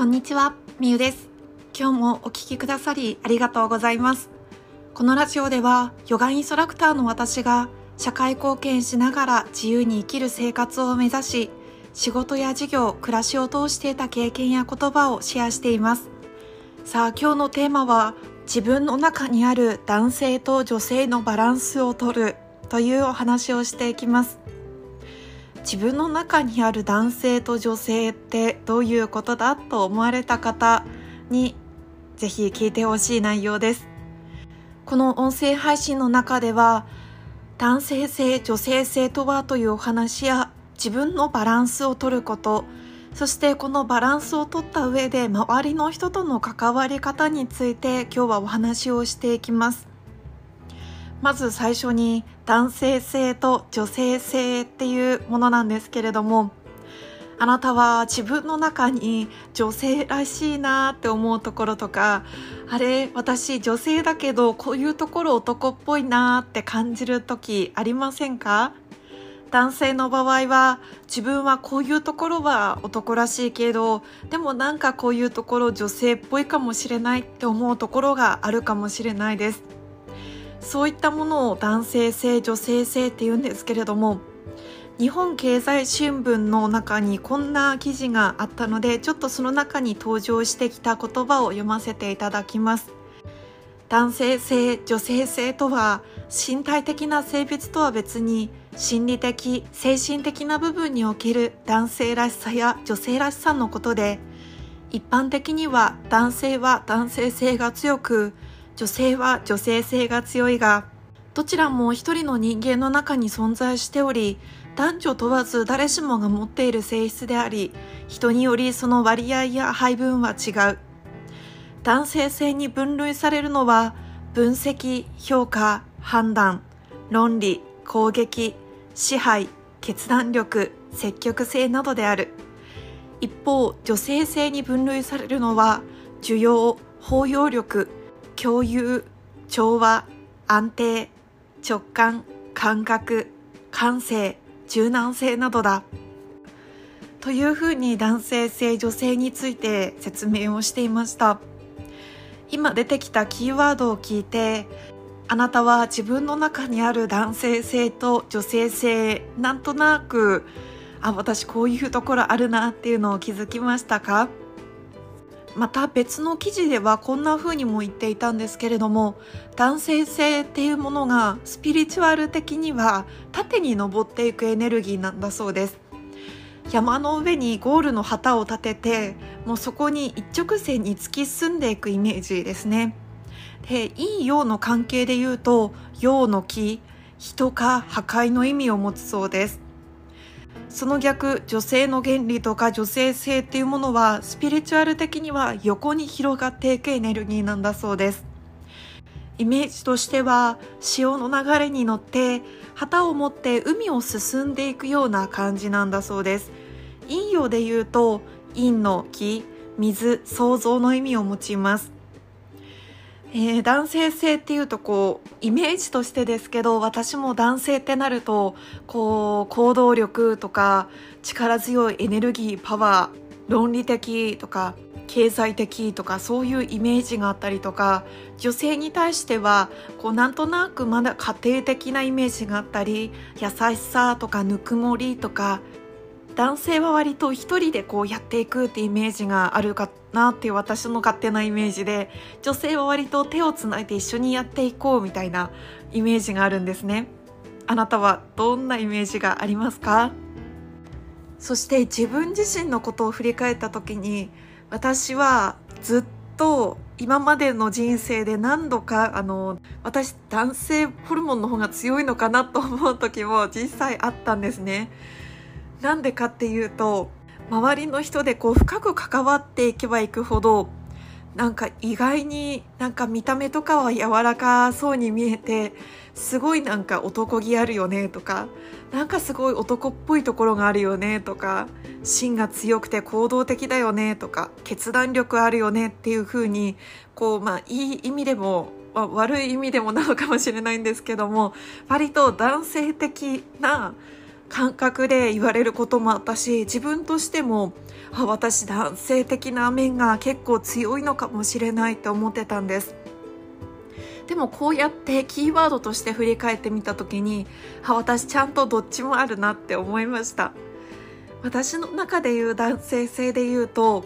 こんにちは、みゆです。今日もお聞きくださりありがとうございます。このラジオでは、ヨガインストラクターの私が社会貢献しながら自由に生きる生活を目指し、仕事や事業、暮らしを通していた経験や言葉をシェアしています。さあ、今日のテーマは、自分の中にある男性と女性のバランスをとるというお話をしていきます。自分の中にある男性と女性ってどういうことだと思われた方にぜひ聞いてほしい内容です。この音声配信の中では男性性、女性性とはというお話や自分のバランスを取ることそしてこのバランスを取った上で周りの人との関わり方について今日はお話をしていきます。まず最初に男性性と女性性っていうものなんですけれどもあなたは自分の中に女性らしいなって思うところとかあれ私女性だけどこういうところ男っぽいなって感じる時ありませんか？男性の場合は自分はこういうところは男らしいけどでもなんかこういうところ女性っぽいかもしれないって思うところがあるかもしれないです。そういったものを男性性女性性って言うんですけれども日本経済新聞の中にこんな記事があったのでちょっとその中に登場してきた言葉を読ませていただきます。男性性女性性とは身体的な性別とは別に心理的精神的な部分における男性らしさや女性らしさのことで一般的には男性は男性性が強く女性は女性性が強いがどちらも一人の人間の中に存在しており男女問わず誰しもが持っている性質であり人によりその割合や配分は違う。男性性に分類されるのは分析評価判断論理攻撃支配決断力積極性などである。一方女性性に分類されるのは需要包容力共有調和安定直感感覚感性柔軟性などだ。というふうに男性性女性について説明をしていました。今出てきたキーワードを聞いてあなたは自分の中にある男性性と女性性なんとなくあ私こういうところあるなっていうのを気づきましたか？また別の記事ではこんな風にも言っていたんですけれども男性性っていうものがスピリチュアル的には縦に登っていくエネルギーなんだそうです。山の上にゴールの旗を立ててもうそこに一直線に突き進んでいくイメージですね。で陰陽の関係で言うと陽の木人か破壊の意味を持つそうです。その逆女性の原理とか女性性っていうものはスピリチュアル的には横に広がっていくエネルギーなんだそうです。イメージとしては潮の流れに乗って旗を持って海を進んでいくような感じなんだそうです。陰陽で言うと陰の木水創造の意味を持ちます。えー、男性性っていうとこうイメージとしてですけど私も男性ってなるとこう行動力とか力強いエネルギーパワー論理的とか経済的とかそういうイメージがあったりとか女性に対してはこうなんとなくまだ家庭的なイメージがあったり優しさとかぬくもりとか男性は割と一人でこうやっていくってイメージがあるかなっていう私の勝手なイメージで女性は割と手をつないで一緒にやっていこうみたいなイメージがあるんですね。あなたはどんなイメージがありますか？そして自分自身のことを振り返った時に私はずっと今までの人生で何度かあの私男性ホルモンの方が強いのかなと思う時も実際あったんですね。なんでかっていうと周りの人でこう深く関わっていけばいくほどなんか意外になんか見た目とかは柔らかそうに見えてすごいなんか男気あるよねとかなんかすごい男っぽいところがあるよねとか芯が強くて行動的だよねとか決断力あるよねっていう風にこうまあいい意味でも、まあ、悪い意味でもなのかもしれないんですけども割と男性的な感覚で言われることもあったし自分としてもあ私男性的な面が結構強いのかもしれないって思ってたんです。でもこうやってキーワードとして振り返ってみた時にあ私ちゃんとどっちもあるなって思いました。私の中で言う男性性で言うと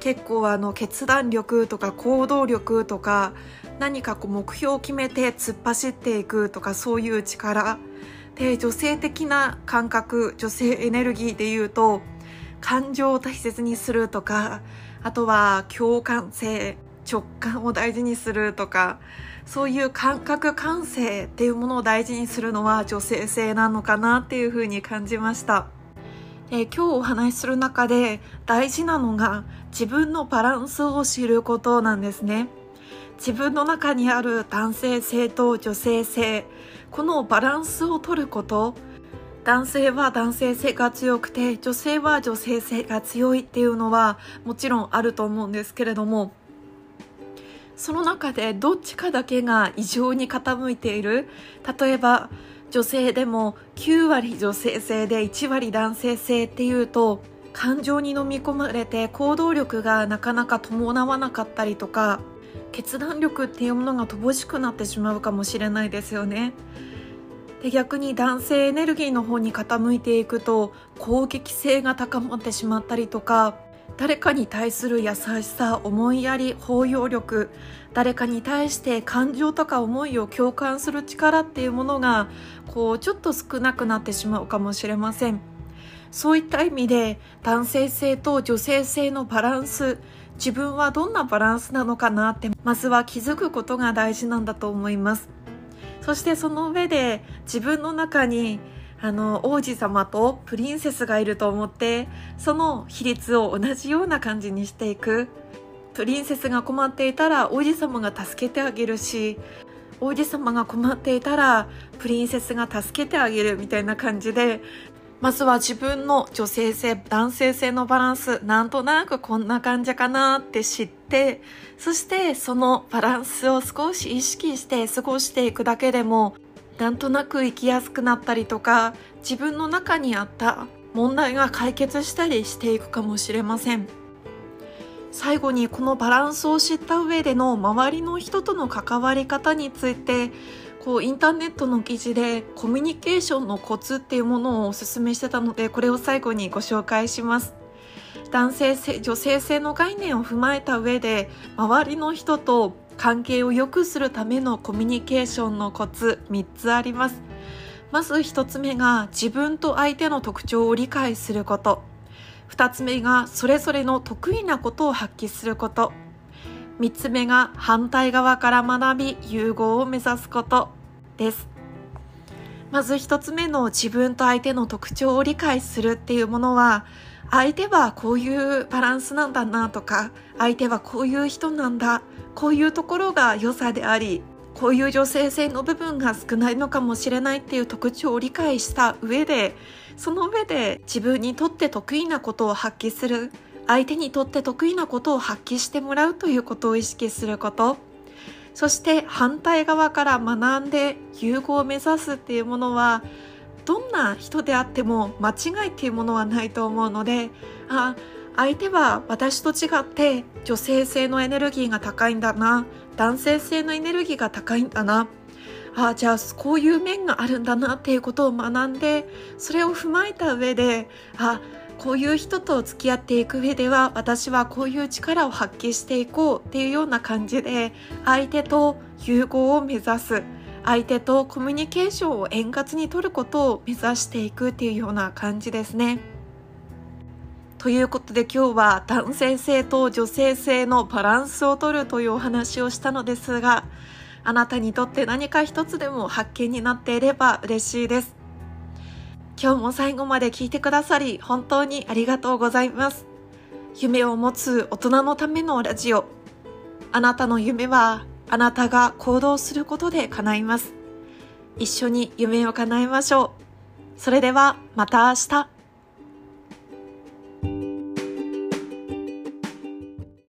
結構あの決断力とか行動力とか何かこう目標を決めて突っ走っていくとかそういう力。で女性的な感覚女性エネルギーで言うと感情を大切にするとかあとは共感性直感を大事にするとかそういう感覚感性っていうものを大事にするのは女性性なのかなっていうふうに感じました。え今日お話しする中で大事なのが自分のバランスを知ることなんですね。自分の中にある男性性と女性性このバランスを取ること。男性は男性性が強くて女性は女性性が強いっていうのはもちろんあると思うんですけれどもその中でどっちかだけが異常に傾いている。例えば女性でも9割女性性で1割男性性っていうと感情に飲み込まれて行動力がなかなか伴わなかったりとか決断力っていうものが乏しくなってしまうかもしれないですよね。で逆に男性エネルギーの方に傾いていくと攻撃性が高まってしまったりとか誰かに対する優しさ思いやり包容力誰かに対して感情とか思いを共感する力っていうものがこうちょっと少なくなってしまうかもしれませんそういった意味で男性性と女性性のバランス自分はどんなバランスなのかなってまずは気づくことが大事なんだと思います。そしてその上で自分の中にあの王子様とプリンセスがいると思ってその比率を同じような感じにしていく。プリンセスが困っていたら王子様が助けてあげるし王子様が困っていたらプリンセスが助けてあげるみたいな感じでまずは自分の女性性、男性性のバランス、なんとなくこんな感じかなって知って、そしてそのバランスを少し意識して過ごしていくだけでも、なんとなく生きやすくなったりとか、自分の中にあった問題が解決したりしていくかもしれません。最後にこのバランスを知った上での周りの人との関わり方についてこうインターネットの記事でコミュニケーションのコツっていうものをお勧めしてたのでこれを最後にご紹介します。男性性女性性の概念を踏まえた上で周りの人と関係を良くするためのコミュニケーションのコツ3つあります。まず1つ目が自分と相手の特徴を理解すること。2つ目がそれぞれの得意なことを発揮すること。3つ目が反対側から学び融合を目指すことです。まず1つ目の自分と相手の特徴を理解するっていうものは相手はこういうバランスなんだなとか相手はこういう人なんだこういうところが良さでありこういう女性性の部分が少ないのかもしれないっていう特徴を理解した上でその上で自分にとって得意なことを発揮する。相手にとって得意なことを発揮してもらうということを意識すること。そして反対側から学んで融合を目指すっていうものはどんな人であっても間違いっていうものはないと思うのであ相手は私と違って女性性のエネルギーが高いんだな男性性のエネルギーが高いんだなあじゃあこういう面があるんだなっていうことを学んでそれを踏まえた上であこういう人と付き合っていく上では私はこういう力を発揮していこうっていうような感じで相手と融合を目指す相手とコミュニケーションを円滑にとることを目指していくっていうような感じですね。ということで今日は男性性と女性性のバランスをとるというお話をしたのですがあなたにとって何か一つでも発見になっていれば嬉しいです。今日も最後まで聞いてくださり本当にありがとうございます。夢を持つ大人のためのラジオ。あなたの夢はあなたが行動することで叶います。一緒に夢を叶えましょう。それではまた明日。